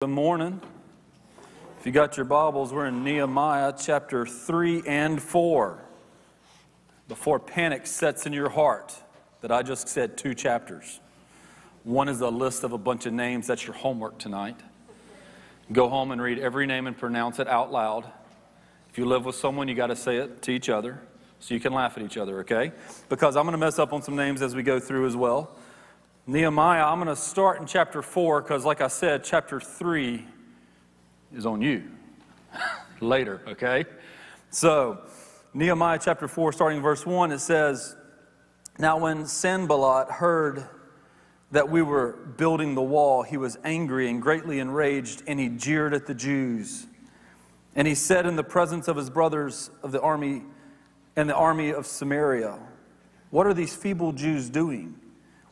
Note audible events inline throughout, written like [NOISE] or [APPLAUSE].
Good morning. If you got your Bibles, we're in Nehemiah chapter 3 and 4. Before panic sets in your heart, that I just said two chapters. One is a list of a bunch of names. That's your homework tonight. Go home and read every name and pronounce it out loud. If you live with someone, you got to say it to each other so you can laugh at each other, okay? Because I'm going to mess up on some names as we go through as well. Nehemiah, I'm going to start in chapter 4 because, like I said, chapter 3 is on you [LAUGHS] later, okay? So, Nehemiah chapter 4, starting verse 1, it says, Now when Sanballat heard that we were building the wall, he was angry and greatly enraged, and he jeered at the Jews. And he said in the presence of his brothers of the army and the army of Samaria, What are these feeble Jews doing?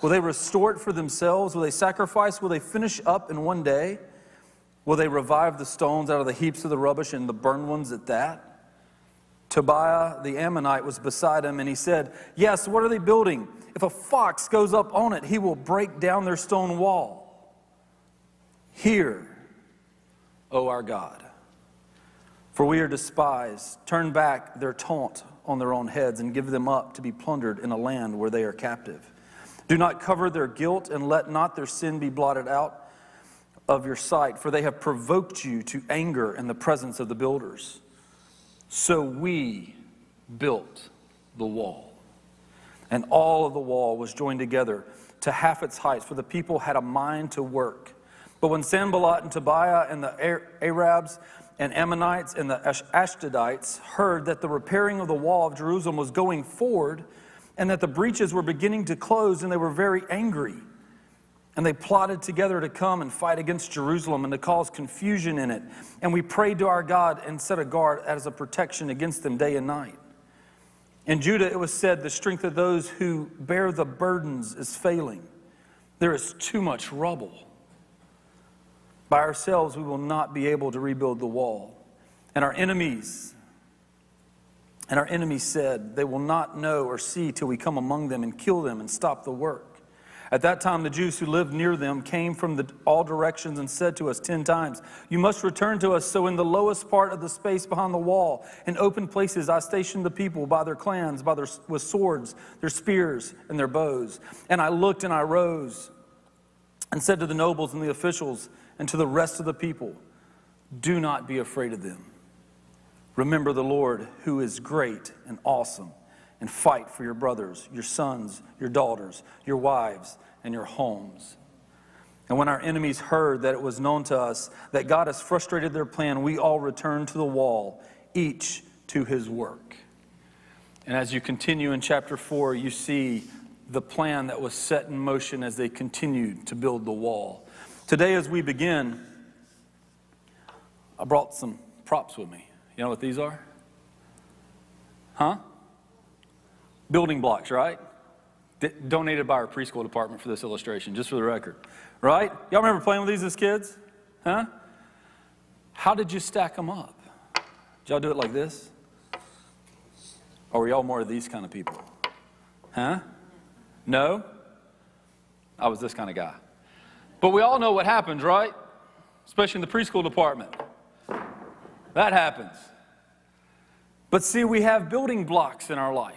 Will they restore it for themselves? Will they sacrifice? Will they finish up in one day? Will they revive the stones out of the heaps of the rubbish and the burned ones at that? Tobiah the Ammonite was beside him, and he said, Yes, what are they building? If a fox goes up on it, he will break down their stone wall. Hear, O our God, for we are despised. Turn back their taunt on their own heads and give them up to be plundered in a land where they are captive. Do not cover their guilt, and let not their sin be blotted out of your sight, for they have provoked you to anger in the presence of the builders. So we built the wall. And all of the wall was joined together to half its height, for the people had a mind to work. But when Sanballat and Tobiah and the Arabs and Ammonites and the Ashdodites heard that the repairing of the wall of Jerusalem was going forward, and that the breaches were beginning to close, and they were very angry. And they plotted together to come and fight against Jerusalem and to cause confusion in it. And we prayed to our God and set a guard as a protection against them day and night. In Judah, it was said, The strength of those who bear the burdens is failing. There is too much rubble. By ourselves, we will not be able to rebuild the wall. And our enemies, and our enemies said, They will not know or see till we come among them and kill them and stop the work. At that time, the Jews who lived near them came from the, all directions and said to us ten times, You must return to us. So, in the lowest part of the space behind the wall, in open places, I stationed the people by their clans, by their, with swords, their spears, and their bows. And I looked and I rose and said to the nobles and the officials and to the rest of the people, Do not be afraid of them. Remember the Lord who is great and awesome, and fight for your brothers, your sons, your daughters, your wives, and your homes. And when our enemies heard that it was known to us that God has frustrated their plan, we all returned to the wall, each to his work. And as you continue in chapter 4, you see the plan that was set in motion as they continued to build the wall. Today, as we begin, I brought some props with me. You know what these are? Huh? Building blocks, right? D- donated by our preschool department for this illustration, just for the record. Right? Y'all remember playing with these as kids? Huh? How did you stack them up? Did y'all do it like this? Or were y'all more of these kind of people? Huh? No? I was this kind of guy. But we all know what happens, right? Especially in the preschool department. That happens. But see, we have building blocks in our life.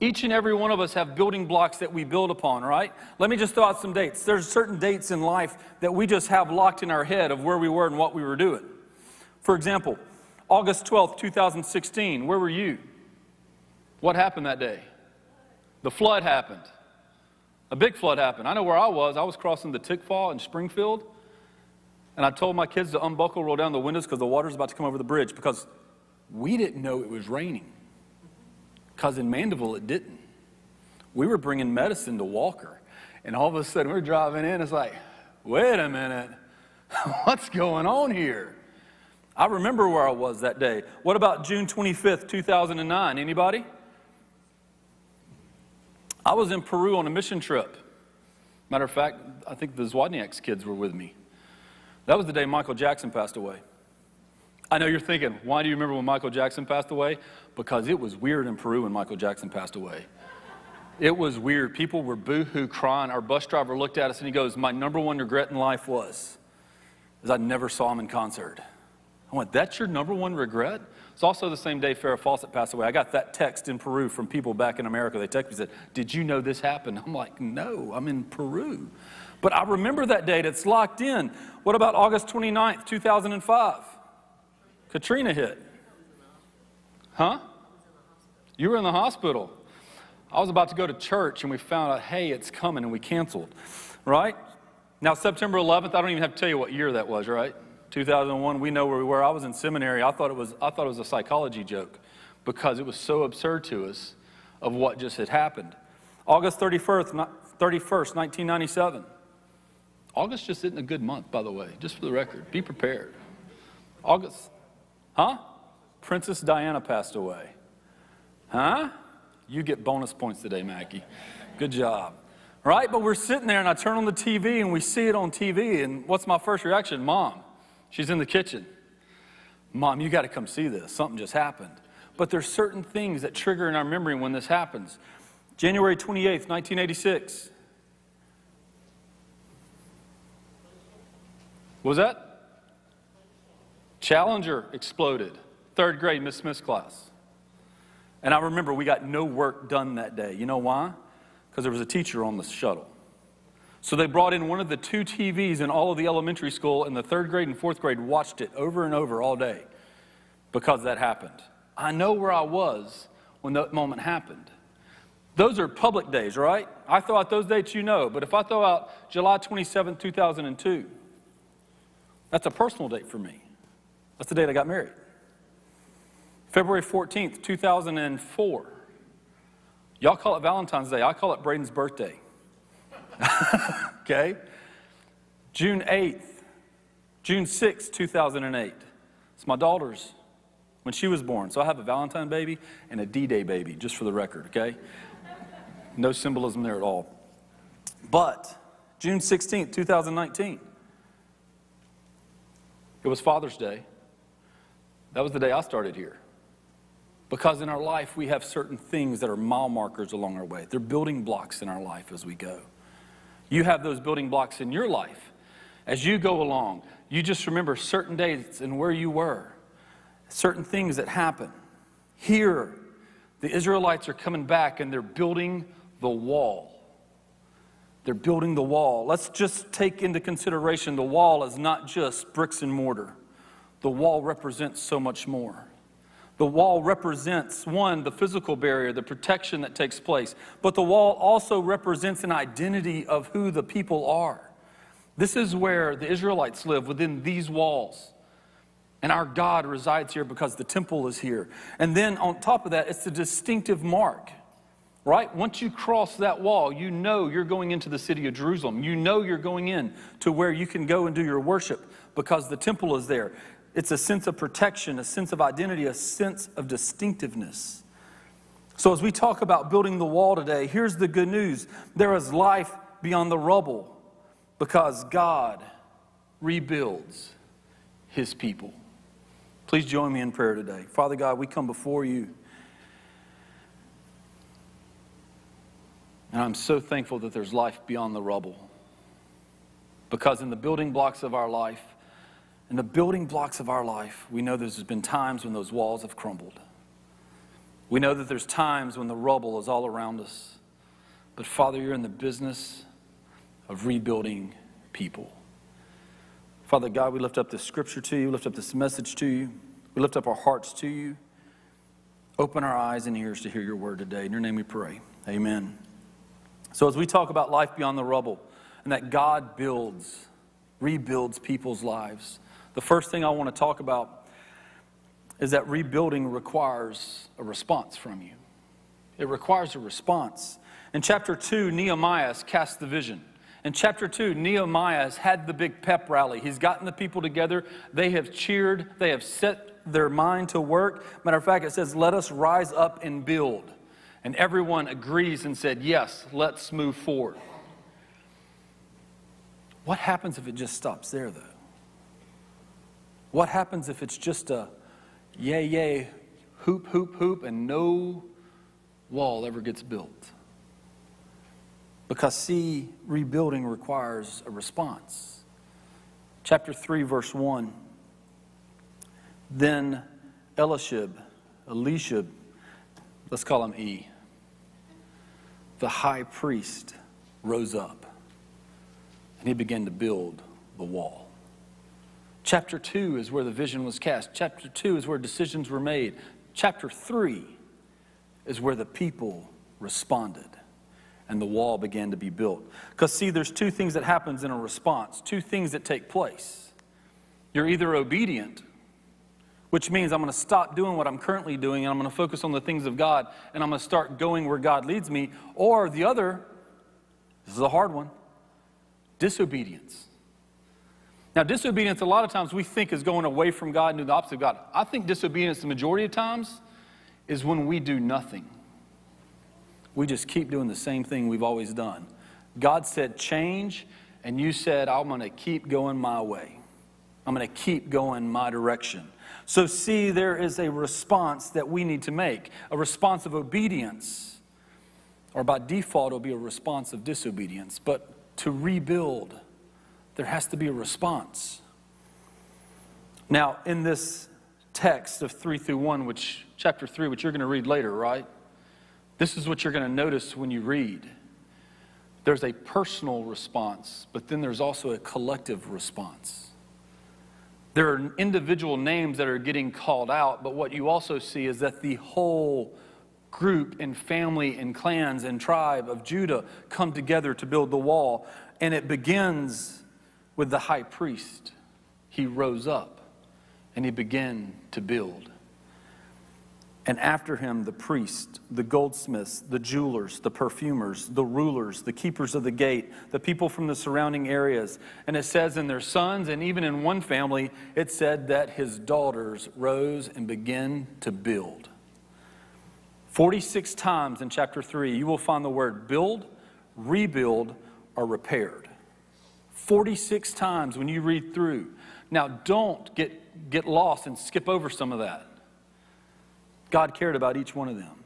Each and every one of us have building blocks that we build upon, right? Let me just throw out some dates. There's certain dates in life that we just have locked in our head of where we were and what we were doing. For example, August 12th, 2016, where were you? What happened that day? The flood happened. A big flood happened. I know where I was. I was crossing the Tickfaw in Springfield, and I told my kids to unbuckle, roll down the windows because the water's about to come over the bridge because we didn't know it was raining. Because in Mandeville, it didn't. We were bringing medicine to Walker, and all of a sudden we're driving in. It's like, wait a minute, [LAUGHS] what's going on here? I remember where I was that day. What about June 25th, 2009? Anybody? I was in Peru on a mission trip. Matter of fact, I think the Zwadniaks kids were with me. That was the day Michael Jackson passed away. I know you're thinking, why do you remember when Michael Jackson passed away? Because it was weird in Peru when Michael Jackson passed away. It was weird. People were boo hoo crying. Our bus driver looked at us and he goes, My number one regret in life was is I never saw him in concert. I went, That's your number one regret? It's also the same day Farrah Fawcett passed away. I got that text in Peru from people back in America. They texted me and said, Did you know this happened? I'm like, No, I'm in Peru. But I remember that date. It's locked in. What about August 29th, 2005? Katrina hit. Huh? You were in the hospital. I was about to go to church and we found out, hey, it's coming, and we canceled, right? Now, September 11th, I don't even have to tell you what year that was, right? 2001, we know where we were. I was in seminary. I thought it was, I thought it was a psychology joke because it was so absurd to us of what just had happened. August 31st, 31st 1997. August just isn't a good month, by the way, just for the record. Be prepared. August, huh? Princess Diana passed away. Huh? You get bonus points today, Mackie. Good job. Right? But we're sitting there and I turn on the TV and we see it on TV. And what's my first reaction? Mom. She's in the kitchen. Mom, you got to come see this. Something just happened. But there's certain things that trigger in our memory when this happens. January 28th, 1986. Was that? Challenger exploded. Third grade, Miss Smith's class. And I remember we got no work done that day. You know why? Because there was a teacher on the shuttle. So they brought in one of the two TVs in all of the elementary school, and the third grade and fourth grade watched it over and over all day because that happened. I know where I was when that moment happened. Those are public days, right? I throw out those dates you know, but if I throw out July 27, 2002, that's a personal date for me. That's the date I got married. February 14th, 2004. Y'all call it Valentine's Day. I call it Braden's birthday. [LAUGHS] okay? June 8th, June 6th, 2008. It's my daughter's when she was born. So I have a Valentine baby and a D Day baby, just for the record, okay? No symbolism there at all. But June 16th, 2019, it was Father's Day. That was the day I started here. Because in our life, we have certain things that are mile markers along our way. They're building blocks in our life as we go. You have those building blocks in your life. As you go along, you just remember certain dates and where you were, certain things that happen. Here, the Israelites are coming back and they're building the wall. They're building the wall. Let's just take into consideration the wall is not just bricks and mortar, the wall represents so much more. The wall represents, one, the physical barrier, the protection that takes place, but the wall also represents an identity of who the people are. This is where the Israelites live, within these walls. And our God resides here because the temple is here. And then on top of that, it's a distinctive mark, right? Once you cross that wall, you know you're going into the city of Jerusalem. You know you're going in to where you can go and do your worship because the temple is there. It's a sense of protection, a sense of identity, a sense of distinctiveness. So, as we talk about building the wall today, here's the good news there is life beyond the rubble because God rebuilds his people. Please join me in prayer today. Father God, we come before you. And I'm so thankful that there's life beyond the rubble. Because in the building blocks of our life, in the building blocks of our life, we know there's been times when those walls have crumbled. We know that there's times when the rubble is all around us. But Father, you're in the business of rebuilding people. Father God, we lift up this scripture to you, we lift up this message to you, we lift up our hearts to you. Open our eyes and ears to hear your word today. In your name we pray. Amen. So, as we talk about life beyond the rubble and that God builds, rebuilds people's lives, the first thing I want to talk about is that rebuilding requires a response from you. It requires a response. In chapter 2, Nehemiah cast the vision. In chapter 2, Nehemiah has had the big pep rally. He's gotten the people together. They have cheered. They have set their mind to work. Matter of fact, it says, Let us rise up and build. And everyone agrees and said, Yes, let's move forward. What happens if it just stops there, though? What happens if it's just a yay, yay, hoop, hoop, hoop, and no wall ever gets built? Because, see, rebuilding requires a response Chapter 3, verse 1. Then Elishib, Elishib, let's call him E, the high priest, rose up and he began to build the wall. Chapter 2 is where the vision was cast. Chapter 2 is where decisions were made. Chapter 3 is where the people responded and the wall began to be built. Because, see, there's two things that happens in a response, two things that take place. You're either obedient, which means I'm going to stop doing what I'm currently doing and I'm going to focus on the things of God and I'm going to start going where God leads me, or the other, this is a hard one, disobedience. Now, disobedience, a lot of times we think is going away from God and do the opposite of God. I think disobedience, the majority of times, is when we do nothing we just keep doing the same thing we've always done. God said, change, and you said, I'm going to keep going my way. I'm going to keep going my direction. So, see, there is a response that we need to make a response of obedience, or by default, it'll be a response of disobedience. But to rebuild, there has to be a response. Now, in this text of 3 through 1, which chapter 3, which you're going to read later, right? This is what you're going to notice when you read. There's a personal response, but then there's also a collective response. There are individual names that are getting called out, but what you also see is that the whole group and family and clans and tribe of Judah come together to build the wall. And it begins with the high priest. He rose up and he began to build and after him the priests, the goldsmiths, the jewelers, the perfumers, the rulers, the keepers of the gate, the people from the surrounding areas. And it says in their sons, and even in one family, it said that his daughters rose and began to build. 46 times in chapter 3, you will find the word build, rebuild, or repaired. 46 times when you read through. Now, don't get, get lost and skip over some of that. God cared about each one of them.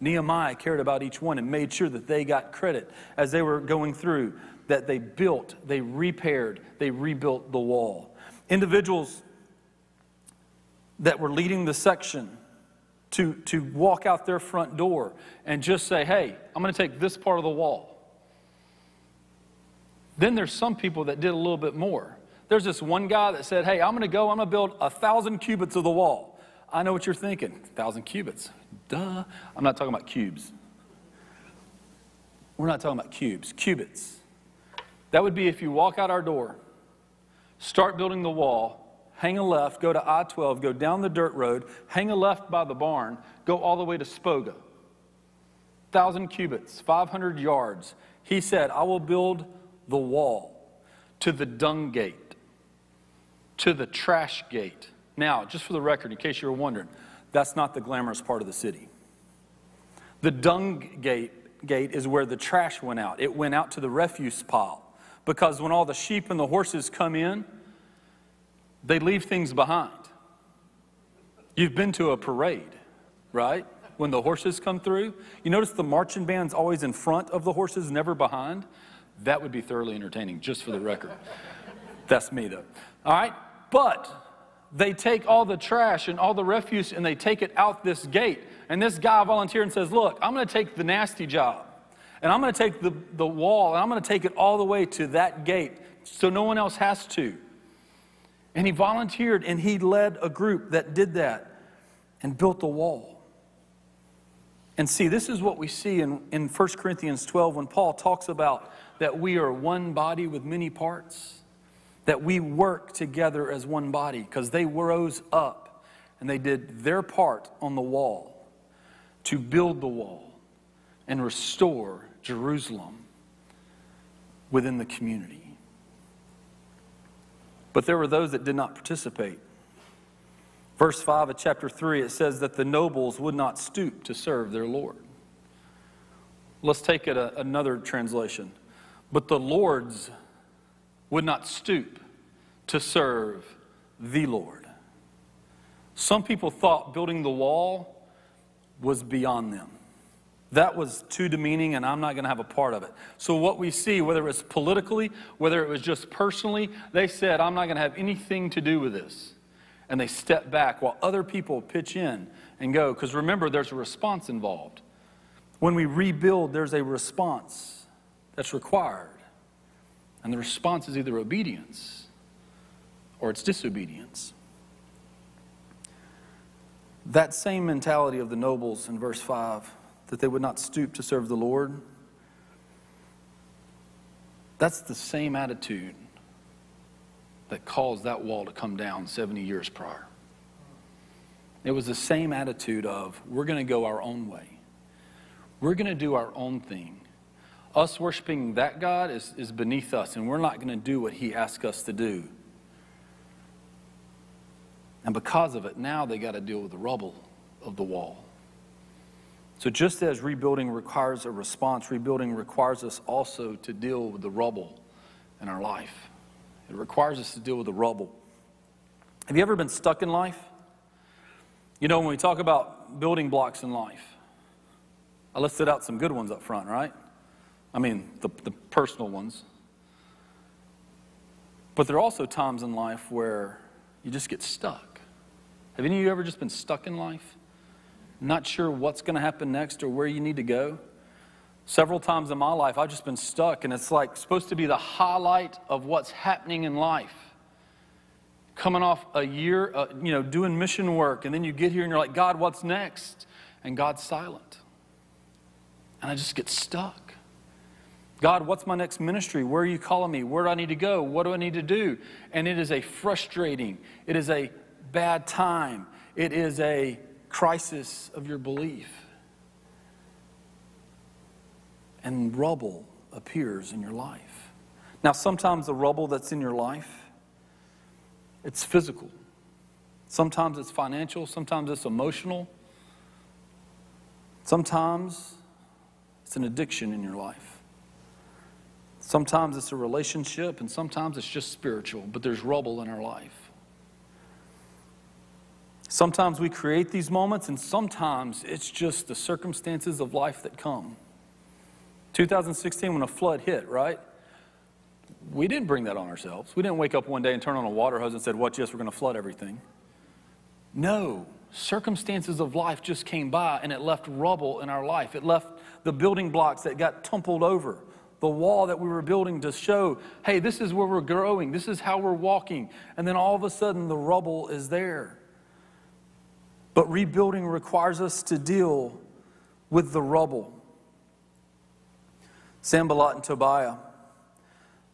Nehemiah cared about each one and made sure that they got credit as they were going through, that they built, they repaired, they rebuilt the wall. Individuals that were leading the section to, to walk out their front door and just say, hey, I'm going to take this part of the wall. Then there's some people that did a little bit more. There's this one guy that said, hey, I'm going to go, I'm going to build a thousand cubits of the wall. I know what you're thinking. 1,000 cubits. Duh. I'm not talking about cubes. We're not talking about cubes, cubits. That would be if you walk out our door, start building the wall, hang a left, go to I 12, go down the dirt road, hang a left by the barn, go all the way to Spoga. 1,000 cubits, 500 yards. He said, I will build the wall to the dung gate, to the trash gate now, just for the record, in case you were wondering, that's not the glamorous part of the city. The dung gate, gate is where the trash went out. It went out to the refuse pile because when all the sheep and the horses come in, they leave things behind. You've been to a parade, right? When the horses come through, you notice the marching band's always in front of the horses, never behind. That would be thoroughly entertaining, just for the record. That's me, though. All right? But they take all the trash and all the refuse and they take it out this gate. And this guy volunteered and says, Look, I'm going to take the nasty job. And I'm going to take the, the wall and I'm going to take it all the way to that gate so no one else has to. And he volunteered and he led a group that did that and built the wall. And see, this is what we see in, in 1 Corinthians 12 when Paul talks about that we are one body with many parts that we work together as one body because they rose up and they did their part on the wall to build the wall and restore Jerusalem within the community. But there were those that did not participate. Verse 5 of chapter 3, it says that the nobles would not stoop to serve their Lord. Let's take it a, another translation. But the lords would not stoop to serve the Lord. Some people thought building the wall was beyond them. That was too demeaning, and I'm not going to have a part of it. So, what we see, whether it was politically, whether it was just personally, they said, I'm not going to have anything to do with this. And they step back while other people pitch in and go. Because remember, there's a response involved. When we rebuild, there's a response that's required. And the response is either obedience or it's disobedience. That same mentality of the nobles in verse 5 that they would not stoop to serve the Lord. That's the same attitude that caused that wall to come down 70 years prior. It was the same attitude of, we're going to go our own way. We're going to do our own thing. Us worshiping that God is, is beneath us, and we're not going to do what He asks us to do. And because of it, now they got to deal with the rubble of the wall. So, just as rebuilding requires a response, rebuilding requires us also to deal with the rubble in our life. It requires us to deal with the rubble. Have you ever been stuck in life? You know, when we talk about building blocks in life, I listed out some good ones up front, right? I mean, the, the personal ones. But there are also times in life where you just get stuck. Have any of you ever just been stuck in life? not sure what's going to happen next or where you need to go. Several times in my life, I've just been stuck, and it's like supposed to be the highlight of what's happening in life. Coming off a year, uh, you know, doing mission work, and then you get here and you're like, God, what's next? And God's silent. And I just get stuck. God, what's my next ministry? Where are you calling me? Where do I need to go? What do I need to do? And it is a frustrating, it is a bad time, it is a crisis of your belief. And rubble appears in your life. Now, sometimes the rubble that's in your life, it's physical. Sometimes it's financial, sometimes it's emotional. Sometimes it's an addiction in your life. Sometimes it's a relationship, and sometimes it's just spiritual, but there's rubble in our life. Sometimes we create these moments, and sometimes it's just the circumstances of life that come. 2016, when a flood hit, right? We didn't bring that on ourselves. We didn't wake up one day and turn on a water hose and said, What, yes, we're going to flood everything. No, circumstances of life just came by and it left rubble in our life. It left the building blocks that got tumbled over, the wall that we were building to show, hey, this is where we're growing, this is how we're walking. And then all of a sudden, the rubble is there. But rebuilding requires us to deal with the rubble. Sanballat and Tobiah.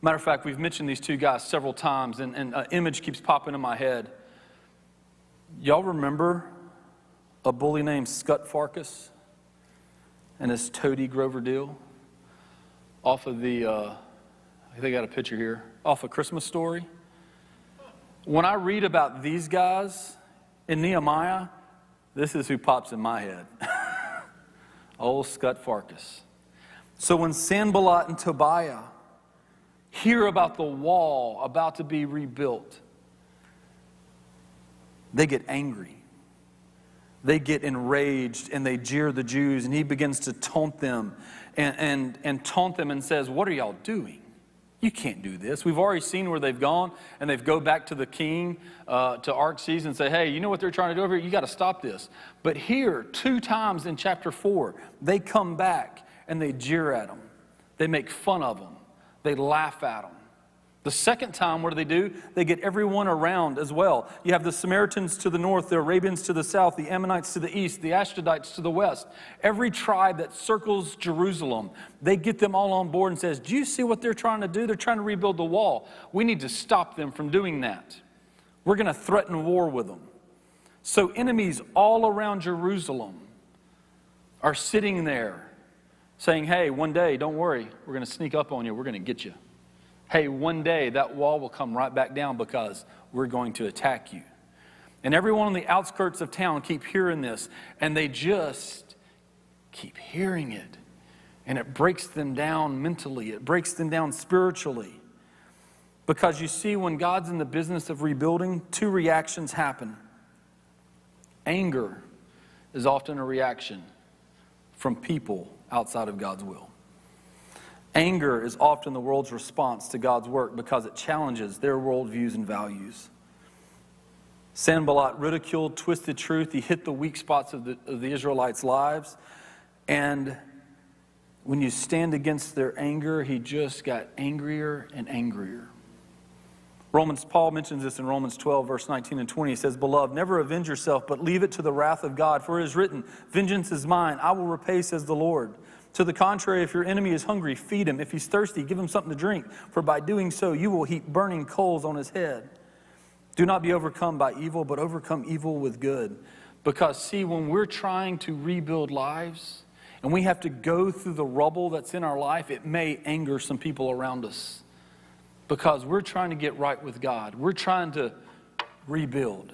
Matter of fact, we've mentioned these two guys several times, and, and an image keeps popping in my head. Y'all remember a bully named Scut Farkas and his Toady Grover Dill? Off of the, uh, I got a picture here, off of Christmas story. When I read about these guys in Nehemiah, this is who pops in my head. [LAUGHS] Old Scut Farkas. So when Sanballat and Tobiah hear about the wall about to be rebuilt, they get angry. They get enraged and they jeer the Jews, and he begins to taunt them and, and, and taunt them and says, What are y'all doing? You can't do this. We've already seen where they've gone, and they've go back to the king, uh, to Artaxerxes, and say, "Hey, you know what they're trying to do over here? You got to stop this." But here, two times in chapter four, they come back and they jeer at them, they make fun of them, they laugh at them. The second time, what do they do? They get everyone around as well. You have the Samaritans to the north, the Arabians to the south, the Ammonites to the east, the Ashdodites to the west. Every tribe that circles Jerusalem, they get them all on board and says, "Do you see what they're trying to do? They're trying to rebuild the wall. We need to stop them from doing that. We're going to threaten war with them." So enemies all around Jerusalem are sitting there saying, "Hey, one day, don't worry. We're going to sneak up on you. We're going to get you." Hey, one day that wall will come right back down because we're going to attack you. And everyone on the outskirts of town keep hearing this, and they just keep hearing it. And it breaks them down mentally, it breaks them down spiritually. Because you see, when God's in the business of rebuilding, two reactions happen. Anger is often a reaction, from people outside of God's will. Anger is often the world's response to God's work because it challenges their worldviews and values. Sanballat ridiculed, twisted truth. He hit the weak spots of the, of the Israelites' lives. And when you stand against their anger, he just got angrier and angrier. Romans, Paul mentions this in Romans 12, verse 19 and 20. He says, Beloved, never avenge yourself, but leave it to the wrath of God. For it is written, Vengeance is mine, I will repay, says the Lord. To the contrary, if your enemy is hungry, feed him. If he's thirsty, give him something to drink. For by doing so, you will heap burning coals on his head. Do not be overcome by evil, but overcome evil with good. Because, see, when we're trying to rebuild lives and we have to go through the rubble that's in our life, it may anger some people around us because we're trying to get right with God. We're trying to rebuild.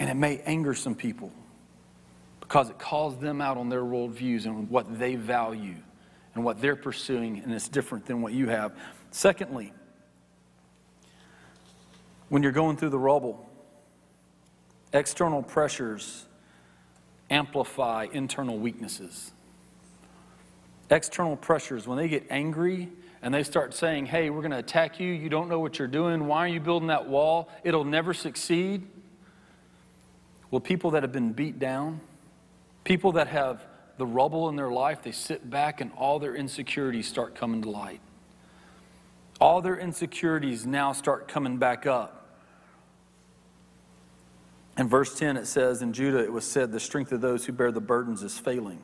And it may anger some people because it calls them out on their worldviews and what they value and what they're pursuing, and it's different than what you have. Secondly, when you're going through the rubble, external pressures amplify internal weaknesses. External pressures, when they get angry and they start saying, hey, we're going to attack you, you don't know what you're doing, why are you building that wall? It'll never succeed. Well, people that have been beat down, people that have the rubble in their life, they sit back and all their insecurities start coming to light. All their insecurities now start coming back up. In verse 10, it says, In Judah it was said, The strength of those who bear the burdens is failing.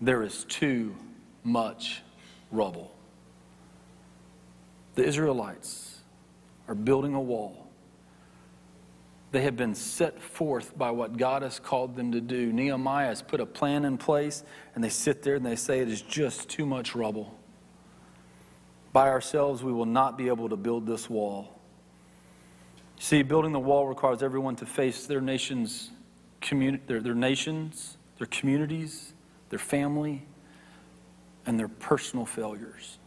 There is too much rubble. The Israelites are building a wall. They have been set forth by what God has called them to do. Nehemiah has put a plan in place, and they sit there and they say, It is just too much rubble. By ourselves, we will not be able to build this wall. See, building the wall requires everyone to face their nation's communi- their, their nations, their communities, their family, and their personal failures.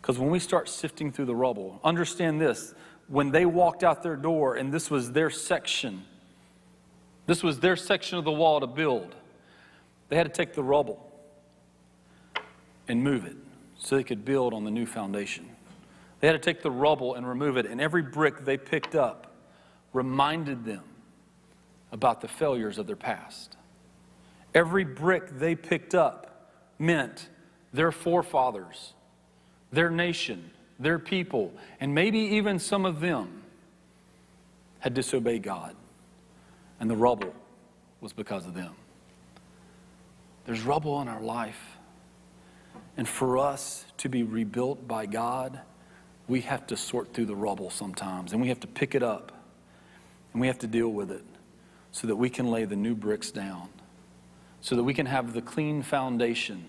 Because when we start sifting through the rubble, understand this when they walked out their door and this was their section, this was their section of the wall to build, they had to take the rubble and move it so they could build on the new foundation. They had to take the rubble and remove it, and every brick they picked up reminded them about the failures of their past. Every brick they picked up meant their forefathers their nation, their people, and maybe even some of them had disobeyed God. And the rubble was because of them. There's rubble in our life. And for us to be rebuilt by God, we have to sort through the rubble sometimes. And we have to pick it up. And we have to deal with it so that we can lay the new bricks down. So that we can have the clean foundation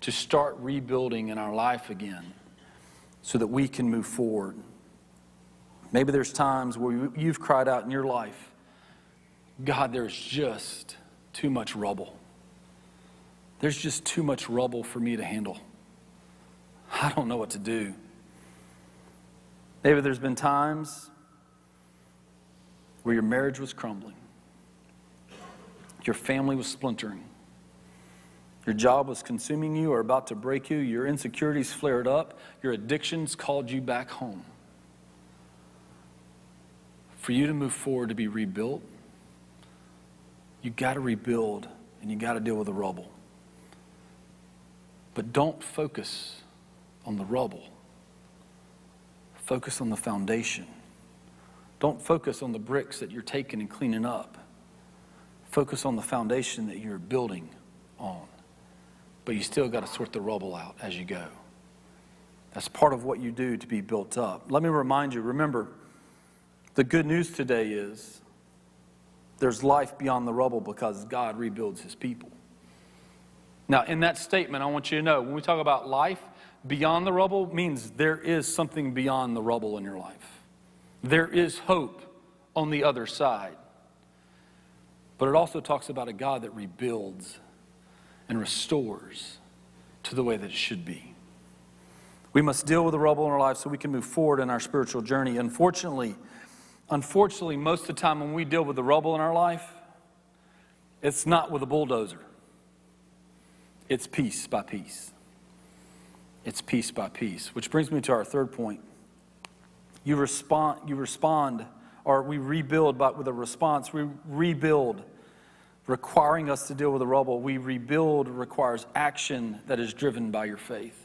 to start rebuilding in our life again so that we can move forward. Maybe there's times where you've cried out in your life, God, there's just too much rubble. There's just too much rubble for me to handle. I don't know what to do. Maybe there's been times where your marriage was crumbling, your family was splintering, your job was consuming you or about to break you. Your insecurities flared up. Your addictions called you back home. For you to move forward to be rebuilt, you got to rebuild and you got to deal with the rubble. But don't focus on the rubble. Focus on the foundation. Don't focus on the bricks that you're taking and cleaning up. Focus on the foundation that you're building on but you still got to sort the rubble out as you go. That's part of what you do to be built up. Let me remind you remember, the good news today is there's life beyond the rubble because God rebuilds his people. Now, in that statement, I want you to know when we talk about life beyond the rubble, means there is something beyond the rubble in your life. There is hope on the other side. But it also talks about a God that rebuilds and restores to the way that it should be. We must deal with the rubble in our lives so we can move forward in our spiritual journey. Unfortunately, unfortunately, most of the time when we deal with the rubble in our life, It's not with a bulldozer, it's piece by piece. It's piece by piece. Which brings me to our third point. You respond, you respond or we rebuild but with a response. We rebuild, requiring us to deal with the rubble. We rebuild requires action that is driven by your faith.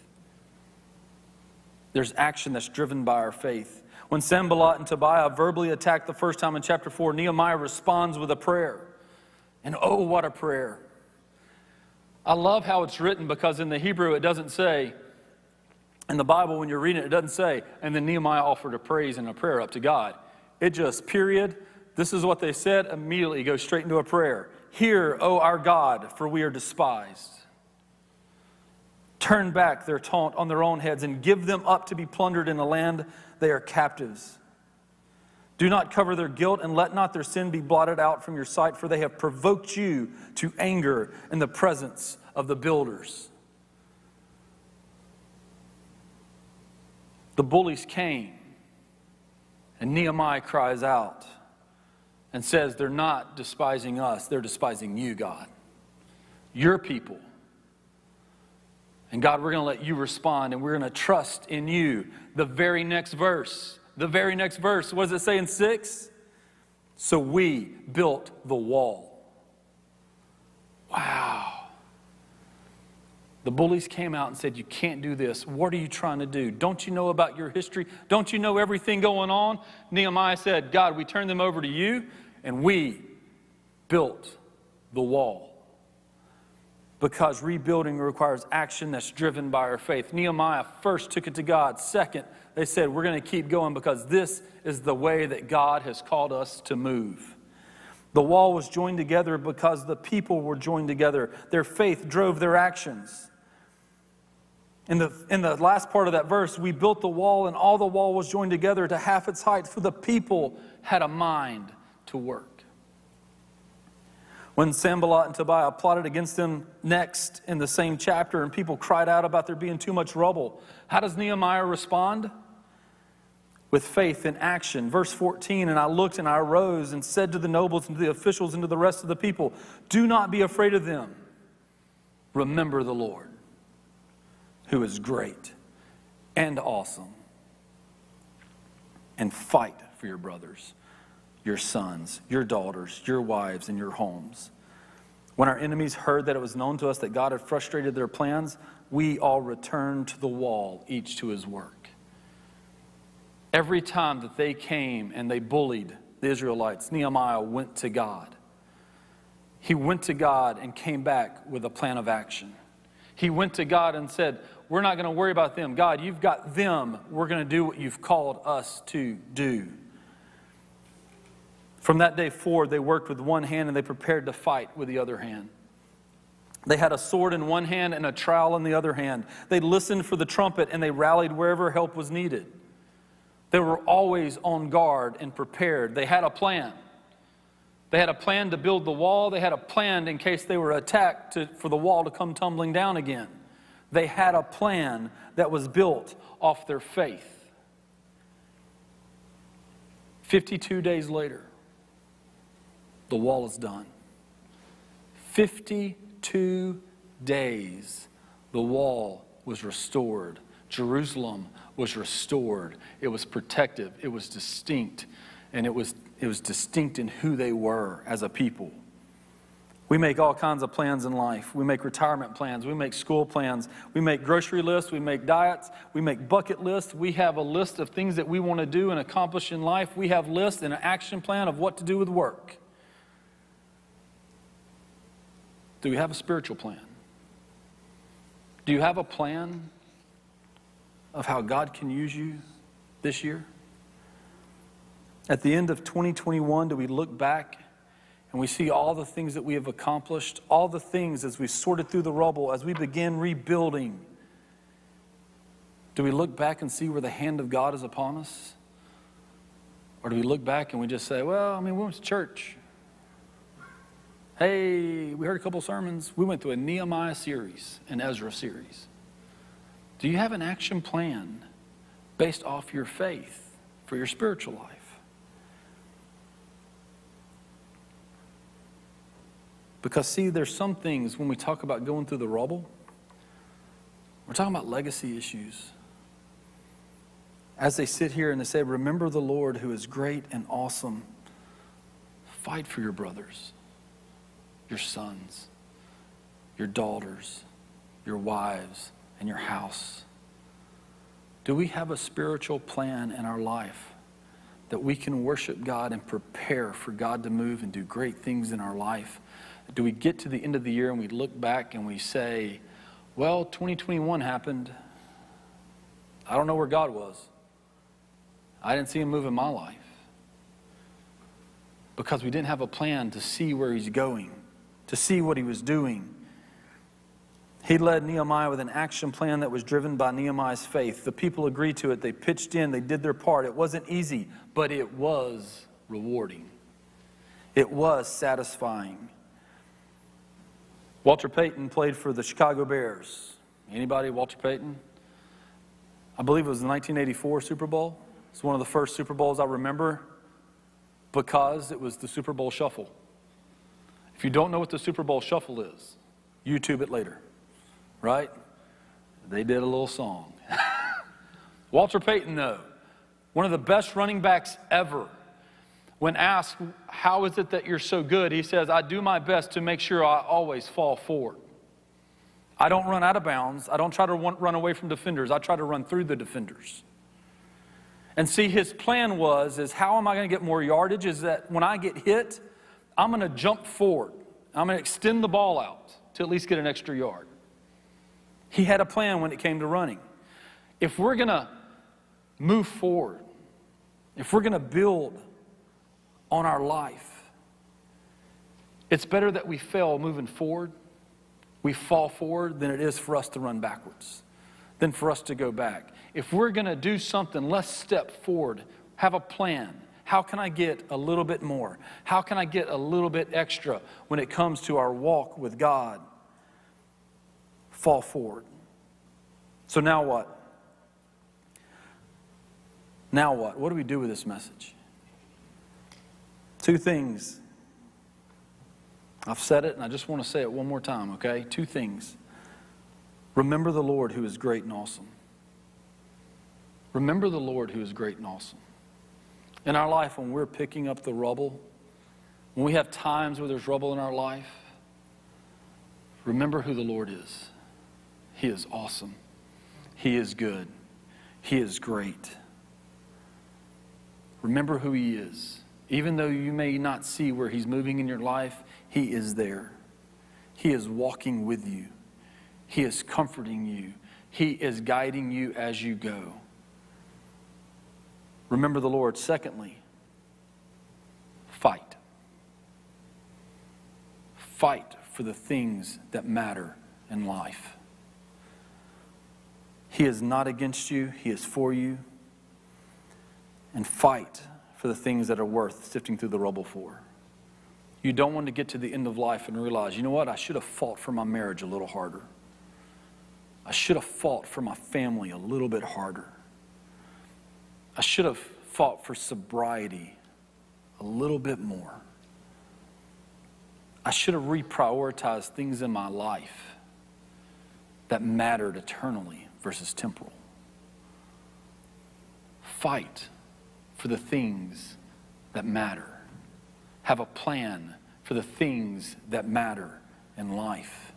There's action that's driven by our faith. When Sanballat and Tobiah verbally attacked the first time in chapter 4, Nehemiah responds with a prayer. And oh, what a prayer. I love how it's written because in the Hebrew it doesn't say, in the Bible, when you're reading it, it doesn't say, and then Nehemiah offered a praise and a prayer up to God. It just, period. This is what they said, immediately go straight into a prayer. Hear, O our God, for we are despised. Turn back their taunt on their own heads and give them up to be plundered in a land they are captives. Do not cover their guilt and let not their sin be blotted out from your sight, for they have provoked you to anger in the presence of the builders. The bullies came and Nehemiah cries out and says, They're not despising us, they're despising you, God. Your people. And God, we're going to let you respond and we're going to trust in you. The very next verse, the very next verse, what does it say in six? So we built the wall. Wow. The bullies came out and said, You can't do this. What are you trying to do? Don't you know about your history? Don't you know everything going on? Nehemiah said, God, we turn them over to you, and we built the wall. Because rebuilding requires action that's driven by our faith. Nehemiah first took it to God. Second, they said, We're going to keep going because this is the way that God has called us to move. The wall was joined together because the people were joined together. Their faith drove their actions. In the, in the last part of that verse, we built the wall, and all the wall was joined together to half its height, for the people had a mind to work. When Sanballat and Tobiah plotted against them next in the same chapter, and people cried out about there being too much rubble, how does Nehemiah respond? With faith and action. Verse 14, and I looked and I arose and said to the nobles and to the officials and to the rest of the people, Do not be afraid of them. Remember the Lord who is great and awesome. And fight for your brothers, your sons, your daughters, your wives, and your homes. When our enemies heard that it was known to us that God had frustrated their plans, we all returned to the wall, each to his work. Every time that they came and they bullied the Israelites, Nehemiah went to God. He went to God and came back with a plan of action. He went to God and said, we're not going to worry about them. God, you've got them. We're going to do what you've called us to do. From that day forward, they worked with one hand and they prepared to fight with the other hand. They had a sword in one hand and a trowel in the other hand. They listened for the trumpet and they rallied wherever help was needed. They were always on guard and prepared. They had a plan. They had a plan to build the wall. They had a plan in case they were attacked to, for the wall to come tumbling down again. They had a plan that was built off their faith. 52 days later, the wall is done. 52 days, the wall was restored. Jerusalem was restored. It was protective, it was distinct, and it was, it was distinct in who they were as a people. We make all kinds of plans in life. We make retirement plans. We make school plans. We make grocery lists. We make diets. We make bucket lists. We have a list of things that we want to do and accomplish in life. We have lists and an action plan of what to do with work. Do we have a spiritual plan? Do you have a plan of how God can use you this year? At the end of 2021, do we look back and we see all the things that we have accomplished, all the things as we sorted through the rubble, as we begin rebuilding. Do we look back and see where the hand of God is upon us? Or do we look back and we just say, well, I mean, we went to church. Hey, we heard a couple sermons. We went through a Nehemiah series, an Ezra series. Do you have an action plan based off your faith for your spiritual life? Because, see, there's some things when we talk about going through the rubble, we're talking about legacy issues. As they sit here and they say, Remember the Lord who is great and awesome, fight for your brothers, your sons, your daughters, your wives, and your house. Do we have a spiritual plan in our life that we can worship God and prepare for God to move and do great things in our life? Do we get to the end of the year and we look back and we say, well, 2021 happened. I don't know where God was. I didn't see him move in my life because we didn't have a plan to see where he's going, to see what he was doing. He led Nehemiah with an action plan that was driven by Nehemiah's faith. The people agreed to it. They pitched in, they did their part. It wasn't easy, but it was rewarding. It was satisfying. Walter Payton played for the Chicago Bears. Anybody, Walter Payton? I believe it was the 1984 Super Bowl. It's one of the first Super Bowls I remember because it was the Super Bowl shuffle. If you don't know what the Super Bowl shuffle is, YouTube it later, right? They did a little song. [LAUGHS] Walter Payton, though, one of the best running backs ever when asked, How is it that you're so good? He says, I do my best to make sure I always fall forward. I don't run out of bounds. I don't try to run away from defenders. I try to run through the defenders. And see, his plan was, is how am I going to get more yardage? Is that when I get hit, I'm going to jump forward. I'm going to extend the ball out to at least get an extra yard. He had a plan when it came to running. If we're going to move forward, if we're going to build on our life. It's better that we fail moving forward, we fall forward, than it is for us to run backwards, than for us to go back. If we're going to do something, let's step forward, have a plan. How can I get a little bit more? How can I get a little bit extra when it comes to our walk with God? Fall forward. So now what? Now what? What do we do with this message? Two things. I've said it and I just want to say it one more time, okay? Two things. Remember the Lord who is great and awesome. Remember the Lord who is great and awesome. In our life, when we're picking up the rubble, when we have times where there's rubble in our life, remember who the Lord is. He is awesome. He is good. He is great. Remember who He is. Even though you may not see where He's moving in your life, He is there. He is walking with you, He is comforting you, He is guiding you as you go. Remember the Lord. Secondly, fight. Fight for the things that matter in life. He is not against you, He is for you. And fight for the things that are worth sifting through the rubble for. You don't want to get to the end of life and realize, you know what, I should have fought for my marriage a little harder. I should have fought for my family a little bit harder. I should have fought for sobriety a little bit more. I should have reprioritized things in my life that mattered eternally versus temporal. Fight for the things that matter. Have a plan for the things that matter in life.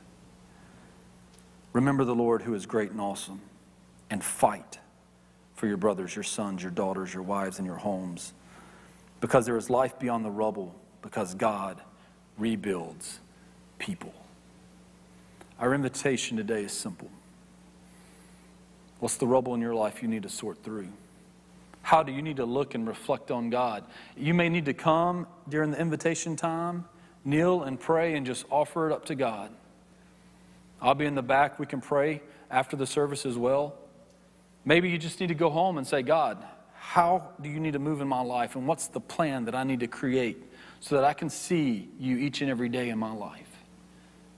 Remember the Lord who is great and awesome, and fight for your brothers, your sons, your daughters, your wives, and your homes. Because there is life beyond the rubble, because God rebuilds people. Our invitation today is simple. What's the rubble in your life you need to sort through? How do you need to look and reflect on God? You may need to come during the invitation time, kneel and pray, and just offer it up to God. I'll be in the back. We can pray after the service as well. Maybe you just need to go home and say, God, how do you need to move in my life? And what's the plan that I need to create so that I can see you each and every day in my life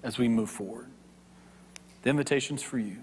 as we move forward? The invitation's for you.